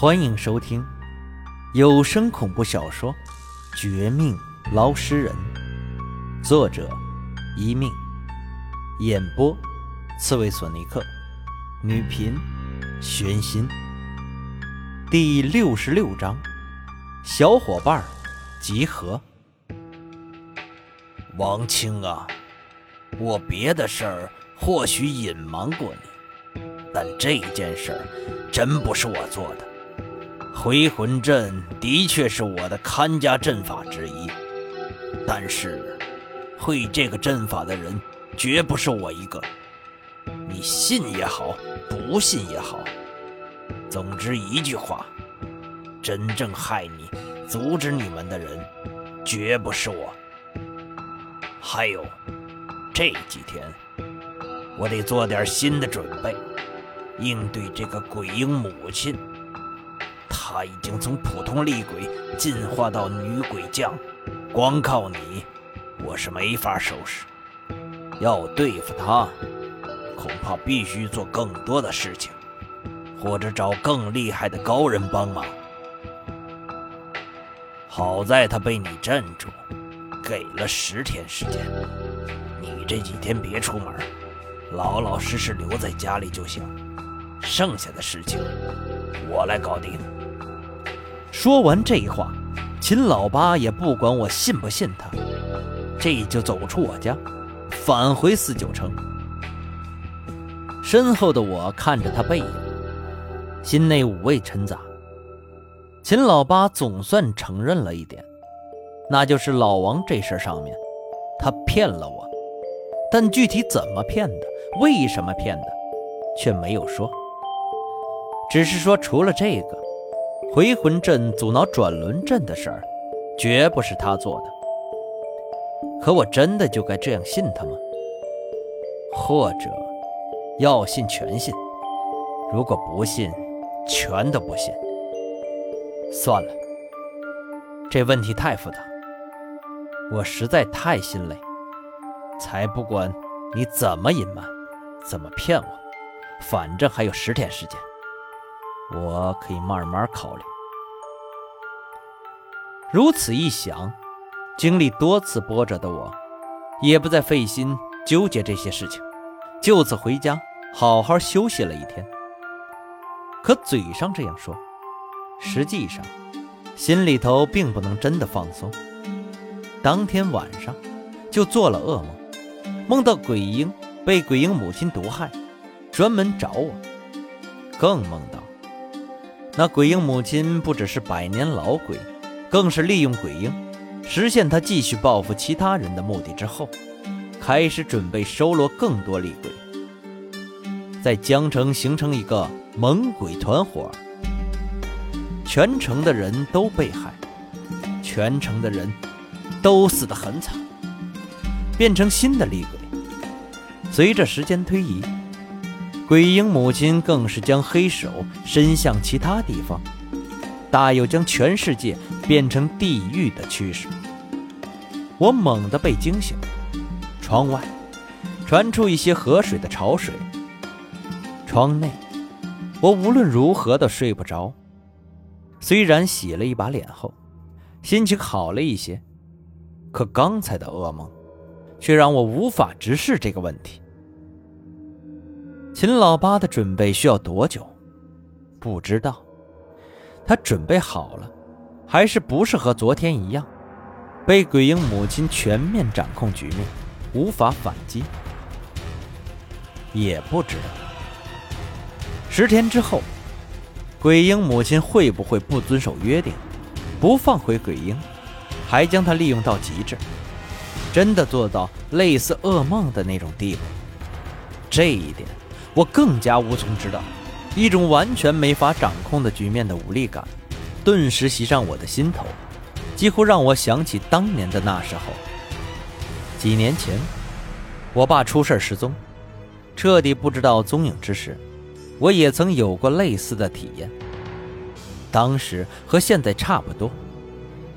欢迎收听有声恐怖小说《绝命捞尸人》，作者：一命，演播：刺猬索尼克，女频：玄心。第六十六章：小伙伴集合。王青啊，我别的事儿或许隐瞒过你，但这件事儿真不是我做的。回魂阵的确是我的看家阵法之一，但是会这个阵法的人绝不是我一个。你信也好，不信也好，总之一句话：真正害你、阻止你们的人，绝不是我。还有，这几天我得做点新的准备，应对这个鬼婴母亲。他已经从普通厉鬼进化到女鬼将，光靠你，我是没法收拾。要对付他，恐怕必须做更多的事情，或者找更厉害的高人帮忙。好在他被你镇住，给了十天时间。你这几天别出门，老老实实留在家里就行。剩下的事情，我来搞定。说完这话，秦老八也不管我信不信他，这就走出我家，返回四九城。身后的我看着他背影，心内五味陈杂。秦老八总算承认了一点，那就是老王这事上面，他骗了我，但具体怎么骗的，为什么骗的，却没有说，只是说除了这个。回魂阵阻挠转轮阵的事儿，绝不是他做的。可我真的就该这样信他吗？或者，要信全信？如果不信，全都不信。算了，这问题太复杂，我实在太心累，才不管你怎么隐瞒，怎么骗我，反正还有十天时间。我可以慢慢考虑。如此一想，经历多次波折的我，也不再费心纠结这些事情，就此回家好好休息了一天。可嘴上这样说，实际上心里头并不能真的放松。当天晚上就做了噩梦，梦到鬼婴被鬼婴母亲毒害，专门找我，更梦到。那鬼婴母亲不只是百年老鬼，更是利用鬼婴实现他继续报复其他人的目的之后，开始准备收罗更多厉鬼，在江城形成一个猛鬼团伙，全城的人都被害，全城的人都死得很惨，变成新的厉鬼。随着时间推移。鬼婴母亲更是将黑手伸向其他地方，大有将全世界变成地狱的趋势。我猛地被惊醒，窗外传出一些河水的潮水。窗内，我无论如何都睡不着。虽然洗了一把脸后，心情好了一些，可刚才的噩梦，却让我无法直视这个问题。秦老八的准备需要多久？不知道。他准备好了，还是不是和昨天一样，被鬼婴母亲全面掌控局面，无法反击？也不知道。十天之后，鬼婴母亲会不会不遵守约定，不放回鬼婴，还将他利用到极致，真的做到类似噩梦的那种地步？这一点。我更加无从知道，一种完全没法掌控的局面的无力感，顿时袭上我的心头，几乎让我想起当年的那时候。几年前，我爸出事失踪，彻底不知道踪影之时，我也曾有过类似的体验。当时和现在差不多，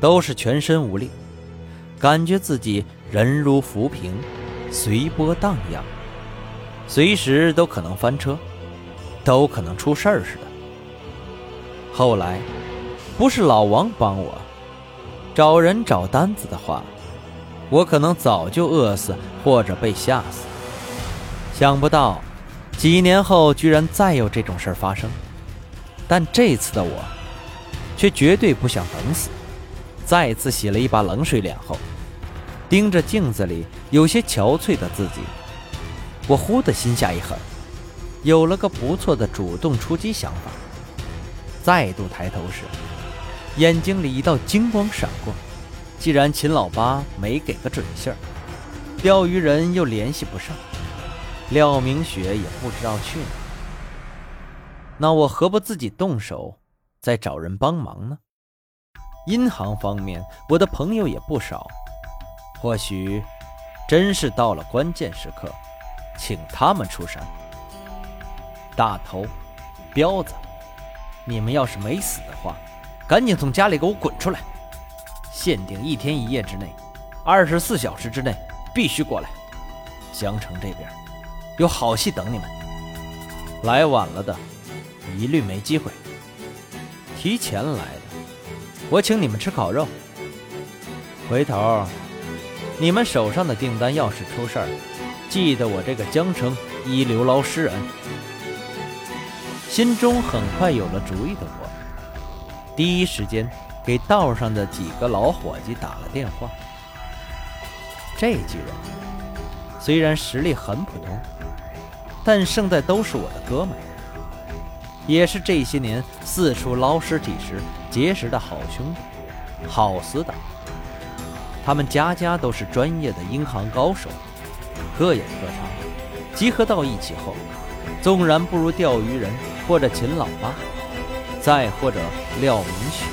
都是全身无力，感觉自己人如浮萍，随波荡漾。随时都可能翻车，都可能出事儿似的。后来，不是老王帮我找人找单子的话，我可能早就饿死或者被吓死。想不到，几年后居然再有这种事儿发生。但这次的我，却绝对不想等死。再次洗了一把冷水脸后，盯着镜子里有些憔悴的自己，我忽的心下一狠，有了个不错的主动出击想法。再度抬头时，眼睛里一道金光闪过。既然秦老八没给个准信儿，钓鱼人又联系不上，廖明雪也不知道去哪，那我何不自己动手，再找人帮忙呢？银行方面，我的朋友也不少，或许真是到了关键时刻，请他们出山。大头，彪子。你们要是没死的话，赶紧从家里给我滚出来！限定一天一夜之内，二十四小时之内必须过来。江城这边有好戏等你们，来晚了的一律没机会。提前来的，我请你们吃烤肉。回头你们手上的订单要是出事儿，记得我这个江城一流捞尸人。心中很快有了主意的我，第一时间给道上的几个老伙计打了电话。这几人虽然实力很普通，但胜在都是我的哥们，也是这些年四处捞尸体时结识的好兄弟、好死党。他们家家都是专业的银行高手，各有特长，集合到一起后，纵然不如钓鱼人。或者秦老八，再或者廖明雪，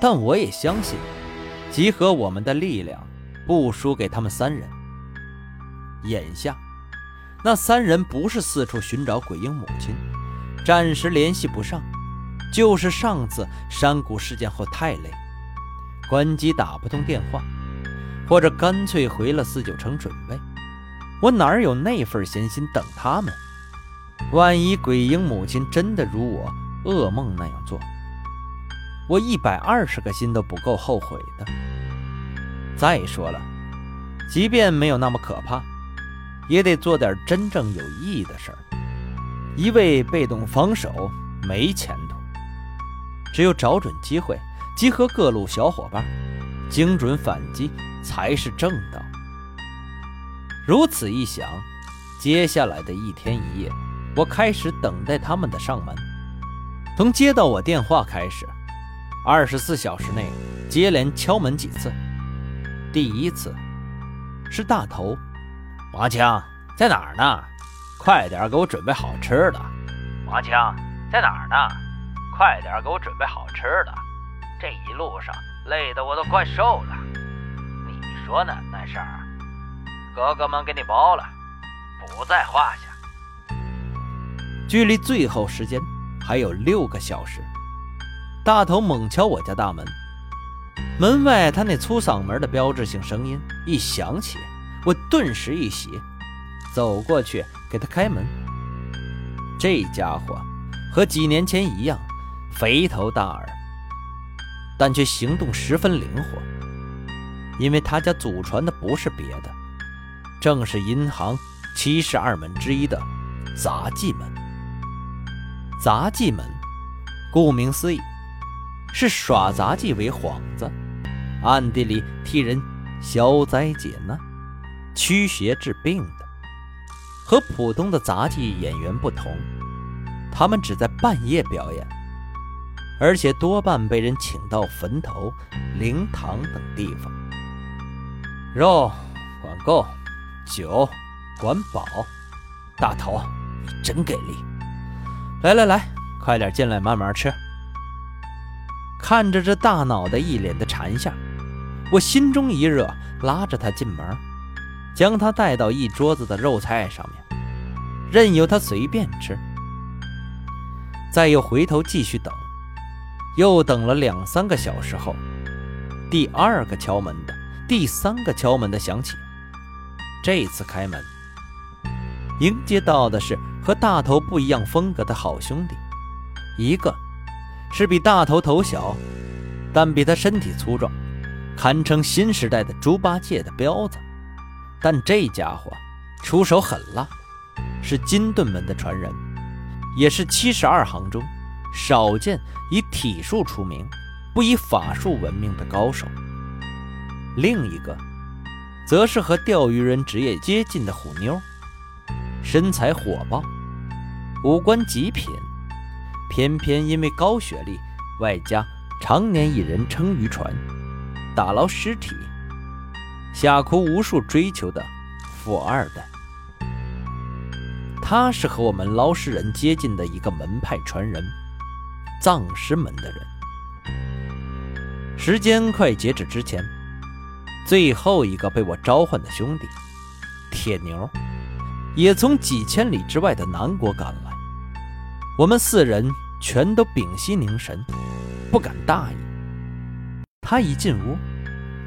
但我也相信，集合我们的力量，不输给他们三人。眼下，那三人不是四处寻找鬼婴母亲，暂时联系不上，就是上次山谷事件后太累，关机打不通电话，或者干脆回了四九城准备。我哪有那份闲心等他们？万一鬼婴母亲真的如我噩梦那样做，我一百二十个心都不够后悔的。再说了，即便没有那么可怕，也得做点真正有意义的事儿。一味被动防守没前途，只有找准机会，集合各路小伙伴，精准反击才是正道。如此一想，接下来的一天一夜。我开始等待他们的上门，从接到我电话开始，二十四小时内接连敲门几次。第一次是大头，王强在哪儿呢？快点给我准备好吃的。王强在哪儿呢？快点给我准备好吃的。这一路上累得我都快瘦了。你说呢？那事儿，哥哥们给你包了，不在话下。距离最后时间还有六个小时，大头猛敲我家大门。门外他那粗嗓门的标志性声音一响起，我顿时一喜，走过去给他开门。这家伙和几年前一样，肥头大耳，但却行动十分灵活，因为他家祖传的不是别的，正是银行七十二门之一的杂技门。杂技门，顾名思义，是耍杂技为幌子，暗地里替人消灾解难、驱邪治病的。和普通的杂技演员不同，他们只在半夜表演，而且多半被人请到坟头、灵堂等地方。肉管够，酒管饱，大头，你真给力！来来来，快点进来，慢慢吃。看着这大脑袋一脸的馋相，我心中一热，拉着他进门，将他带到一桌子的肉菜上面，任由他随便吃。再又回头继续等，又等了两三个小时后，第二个敲门的，第三个敲门的响起，这次开门。迎接到的是和大头不一样风格的好兄弟，一个是比大头头小，但比他身体粗壮，堪称新时代的猪八戒的彪子。但这家伙出手狠辣，是金盾门的传人，也是七十二行中少见以体术出名、不以法术闻名的高手。另一个，则是和钓鱼人职业接近的虎妞，身材火爆，五官极品。偏偏因为高学历，外加常年一人撑渔船，打捞尸体，吓哭无数追求的富二代。他是和我们捞尸人接近的一个门派传人，葬尸门的人。时间快截止之前，最后一个被我召唤的兄弟铁牛，也从几千里之外的南国赶来。我们四人全都屏息凝神，不敢大意。他一进屋，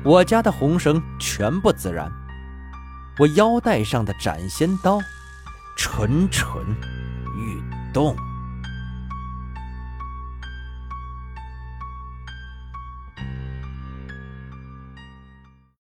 我家的红绳全部自燃，我腰带上的斩仙刀蠢蠢欲动。